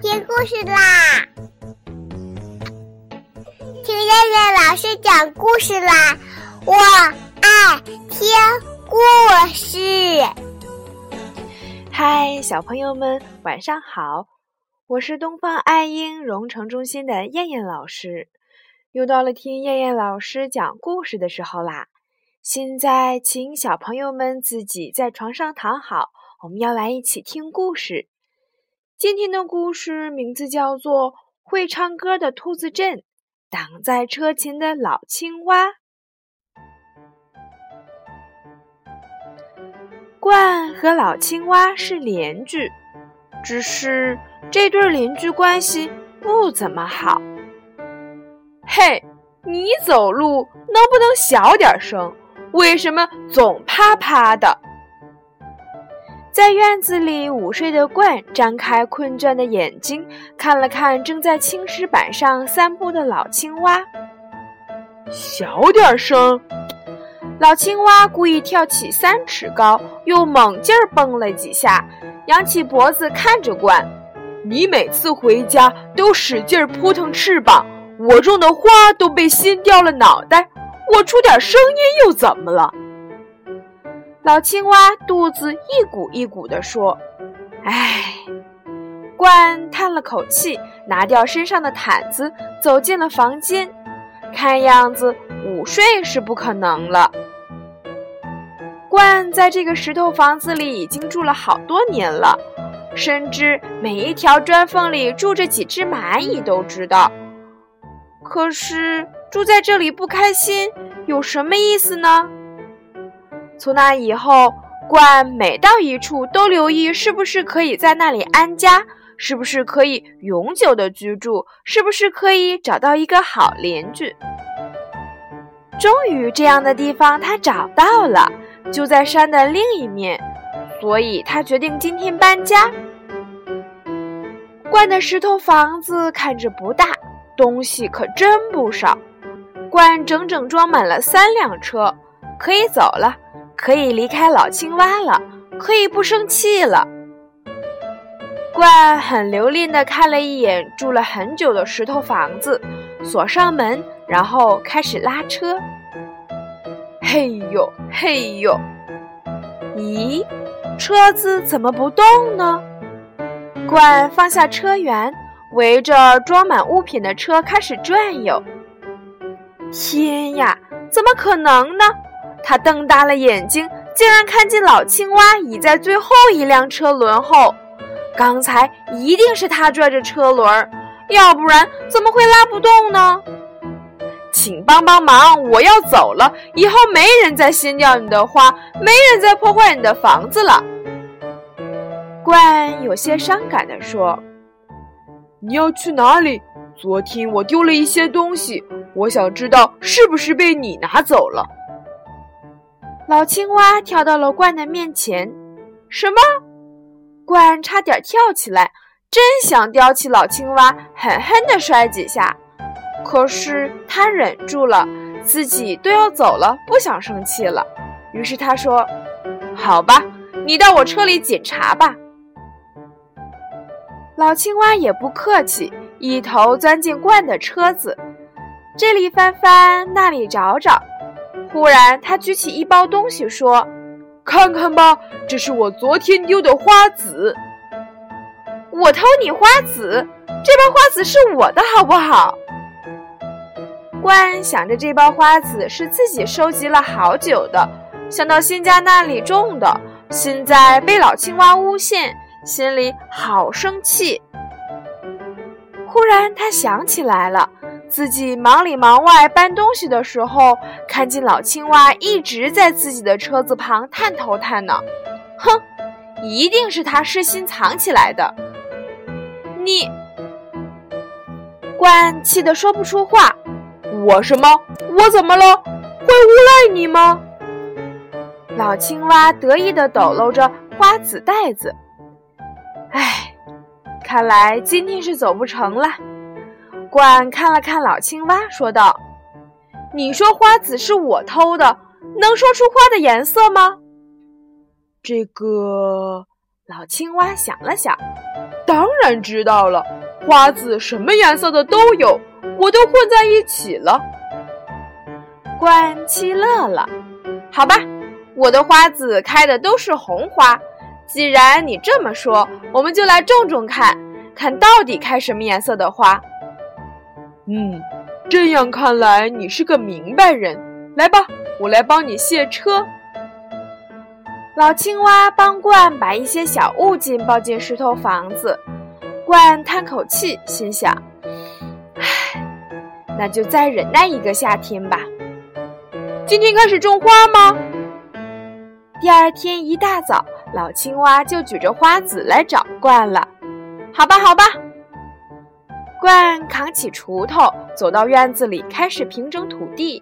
听故事啦！听燕燕老师讲故事啦！我爱听故事。嗨，小朋友们，晚上好！我是东方爱婴融成中心的燕燕老师。又到了听燕燕老师讲故事的时候啦！现在，请小朋友们自己在床上躺好，我们要来一起听故事。今天的故事名字叫做《会唱歌的兔子镇》，挡在车前的老青蛙。鹳和老青蛙是邻居，只是这对邻居关系不怎么好。嘿，你走路能不能小点声？为什么总啪啪的？在院子里午睡的鹳张开困倦的眼睛，看了看正在青石板上散步的老青蛙。小点声！老青蛙故意跳起三尺高，又猛劲儿蹦了几下，扬起脖子看着鹳。你每次回家都使劲扑腾翅膀，我种的花都被掀掉了脑袋。我出点声音又怎么了？老青蛙肚子一鼓一鼓地说：“唉。”罐叹了口气，拿掉身上的毯子，走进了房间。看样子午睡是不可能了。罐在这个石头房子里已经住了好多年了，甚至每一条砖缝里住着几只蚂蚁都知道。可是住在这里不开心，有什么意思呢？从那以后，鹳每到一处都留意是不是可以在那里安家，是不是可以永久的居住，是不是可以找到一个好邻居。终于，这样的地方他找到了，就在山的另一面，所以他决定今天搬家。鹳的石头房子看着不大，东西可真不少。罐整整装满了三辆车，可以走了。可以离开老青蛙了，可以不生气了。罐很留恋地看了一眼住了很久的石头房子，锁上门，然后开始拉车。嘿呦嘿呦，咦，车子怎么不动呢？罐放下车辕，围着装满物品的车开始转悠。天呀，怎么可能呢？他瞪大了眼睛，竟然看见老青蛙倚在最后一辆车轮后。刚才一定是他拽着车轮，要不然怎么会拉不动呢？请帮帮忙，我要走了，以后没人再掀掉你的花，没人再破坏你的房子了。鹳有些伤感地说：“你要去哪里？昨天我丢了一些东西，我想知道是不是被你拿走了。”老青蛙跳到了罐的面前，什么？罐差点跳起来，真想叼起老青蛙，狠狠地摔几下。可是他忍住了，自己都要走了，不想生气了。于是他说：“好吧，你到我车里检查吧。”老青蛙也不客气，一头钻进罐的车子，这里翻翻，那里找找。忽然，他举起一包东西，说：“看看吧，这是我昨天丢的花籽。我偷你花籽，这包花籽是我的，好不好？”鹳想着这包花籽是自己收集了好久的，想到新家那里种的，现在被老青蛙诬陷，心里好生气。忽然，他想起来了。自己忙里忙外搬东西的时候，看见老青蛙一直在自己的车子旁探头探脑。哼，一定是他失心藏起来的。你，鹳气得说不出话。我什么？我怎么了？会诬赖你吗？老青蛙得意地抖搂着瓜子袋子。唉，看来今天是走不成了。鹳看了看老青蛙，说道：“你说花籽是我偷的，能说出花的颜色吗？”“这个老青蛙想了想，当然知道了。花籽什么颜色的都有，我都混在一起了。冠气乐了，好吧，我的花籽开的都是红花。既然你这么说，我们就来种种看，看到底开什么颜色的花。嗯，这样看来你是个明白人。来吧，我来帮你卸车。老青蛙帮罐把一些小物件抱进石头房子。罐叹口气，心想：“唉，那就再忍耐一个夏天吧。今天开始种花吗？”第二天一大早，老青蛙就举着花籽来找罐了。好吧，好吧。冠扛起锄头，走到院子里，开始平整土地。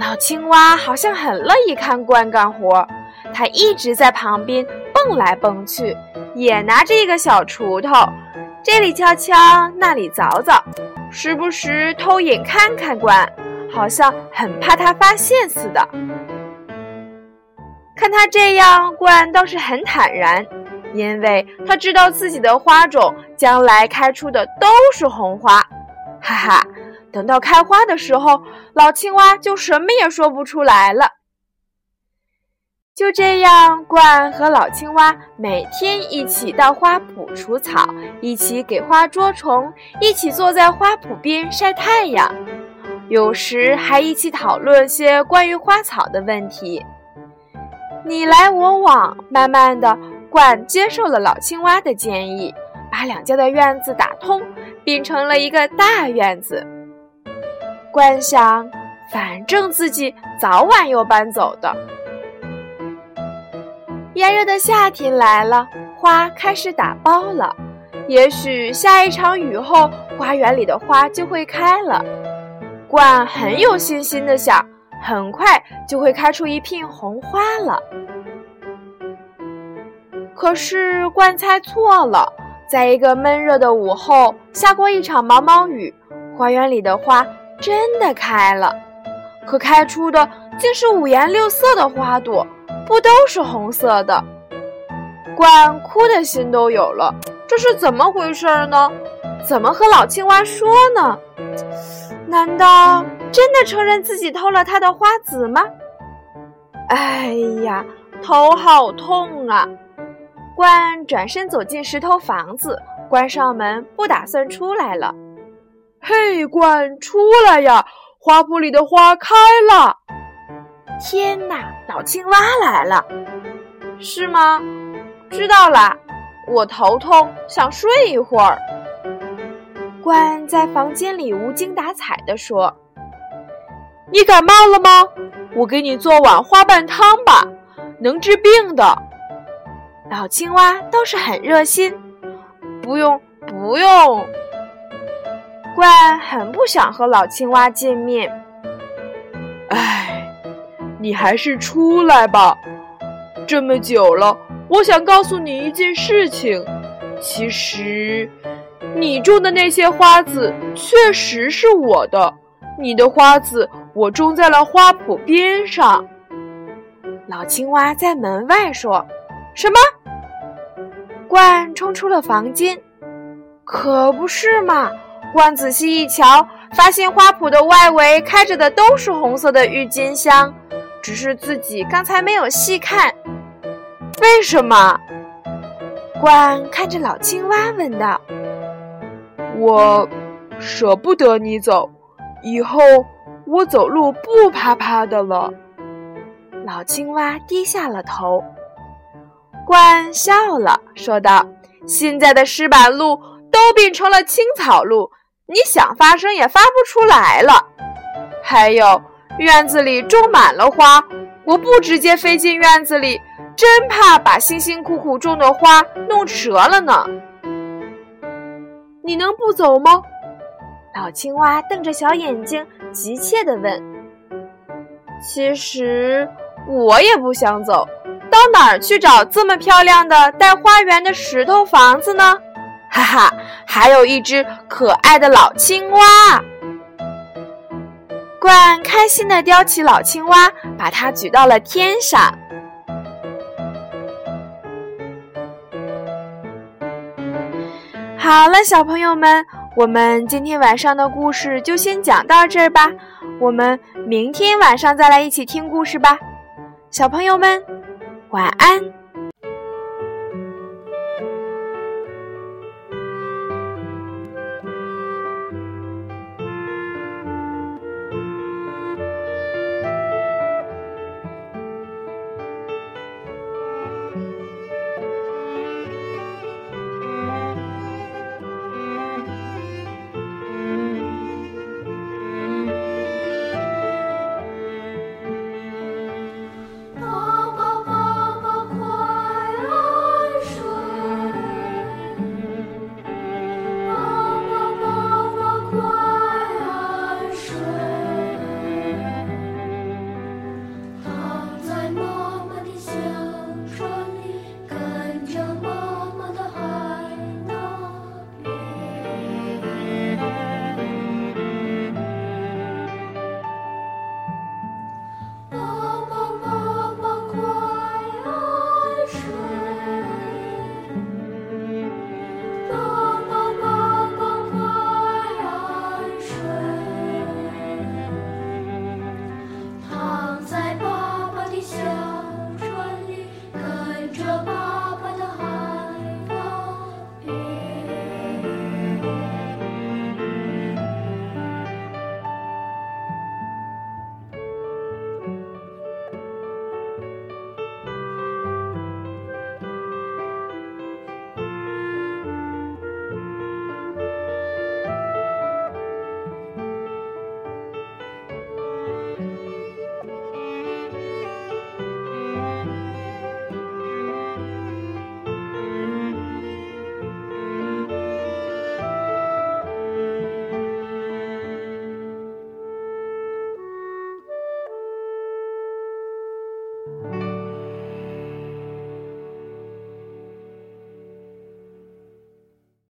老青蛙好像很乐意看冠干活，它一直在旁边蹦来蹦去，也拿着一个小锄头。这里敲敲，那里凿凿，时不时偷眼看看冠，好像很怕他发现似的。看他这样，冠倒是很坦然，因为他知道自己的花种将来开出的都是红花。哈哈，等到开花的时候，老青蛙就什么也说不出来了。就这样，冠和老青蛙每天一起到花圃除草，一起给花捉虫，一起坐在花圃边晒太阳，有时还一起讨论些关于花草的问题。你来我往，慢慢的，冠接受了老青蛙的建议，把两家的院子打通，并成了一个大院子。冠想，反正自己早晚要搬走的。炎热的夏天来了，花开始打苞了。也许下一场雨后，花园里的花就会开了。冠很有信心地想，很快就会开出一片红花了。可是冠猜错了，在一个闷热的午后，下过一场毛毛雨，花园里的花真的开了，可开出的竟是五颜六色的花朵。不都是红色的？冠哭的心都有了，这是怎么回事呢？怎么和老青蛙说呢？难道真的承认自己偷了他的花籽吗？哎呀，头好痛啊！冠转身走进石头房子，关上门，不打算出来了。嘿，冠，出来呀！花圃里的花开了。天哪，老青蛙来了，是吗？知道了，我头痛，想睡一会儿。冠在房间里无精打采地说：“你感冒了吗？我给你做碗花瓣汤吧，能治病的。”老青蛙倒是很热心，不用，不用。冠很不想和老青蛙见面。唉。你还是出来吧，这么久了，我想告诉你一件事情。其实，你种的那些花籽确实是我的。你的花籽我种在了花圃边上。老青蛙在门外说：“什么？”罐冲出了房间。可不是嘛！罐仔细一瞧，发现花圃的外围开着的都是红色的郁金香。只是自己刚才没有细看，为什么？罐看着老青蛙问道：“我舍不得你走，以后我走路不啪啪的了。”老青蛙低下了头。冠笑了，说道：“现在的石板路都变成了青草路，你想发声也发不出来了。还有。”院子里种满了花，我不直接飞进院子里，真怕把辛辛苦苦种的花弄折了呢。你能不走吗？老青蛙瞪着小眼睛，急切地问。其实我也不想走，到哪儿去找这么漂亮的带花园的石头房子呢？哈哈还有一只可爱的老青蛙。罐开心的叼起老青蛙把它举到了天上。好了小朋友们我们今天晚上的故事就先讲到这儿吧。我们明天晚上再来一起听故事吧。小朋友们晚安。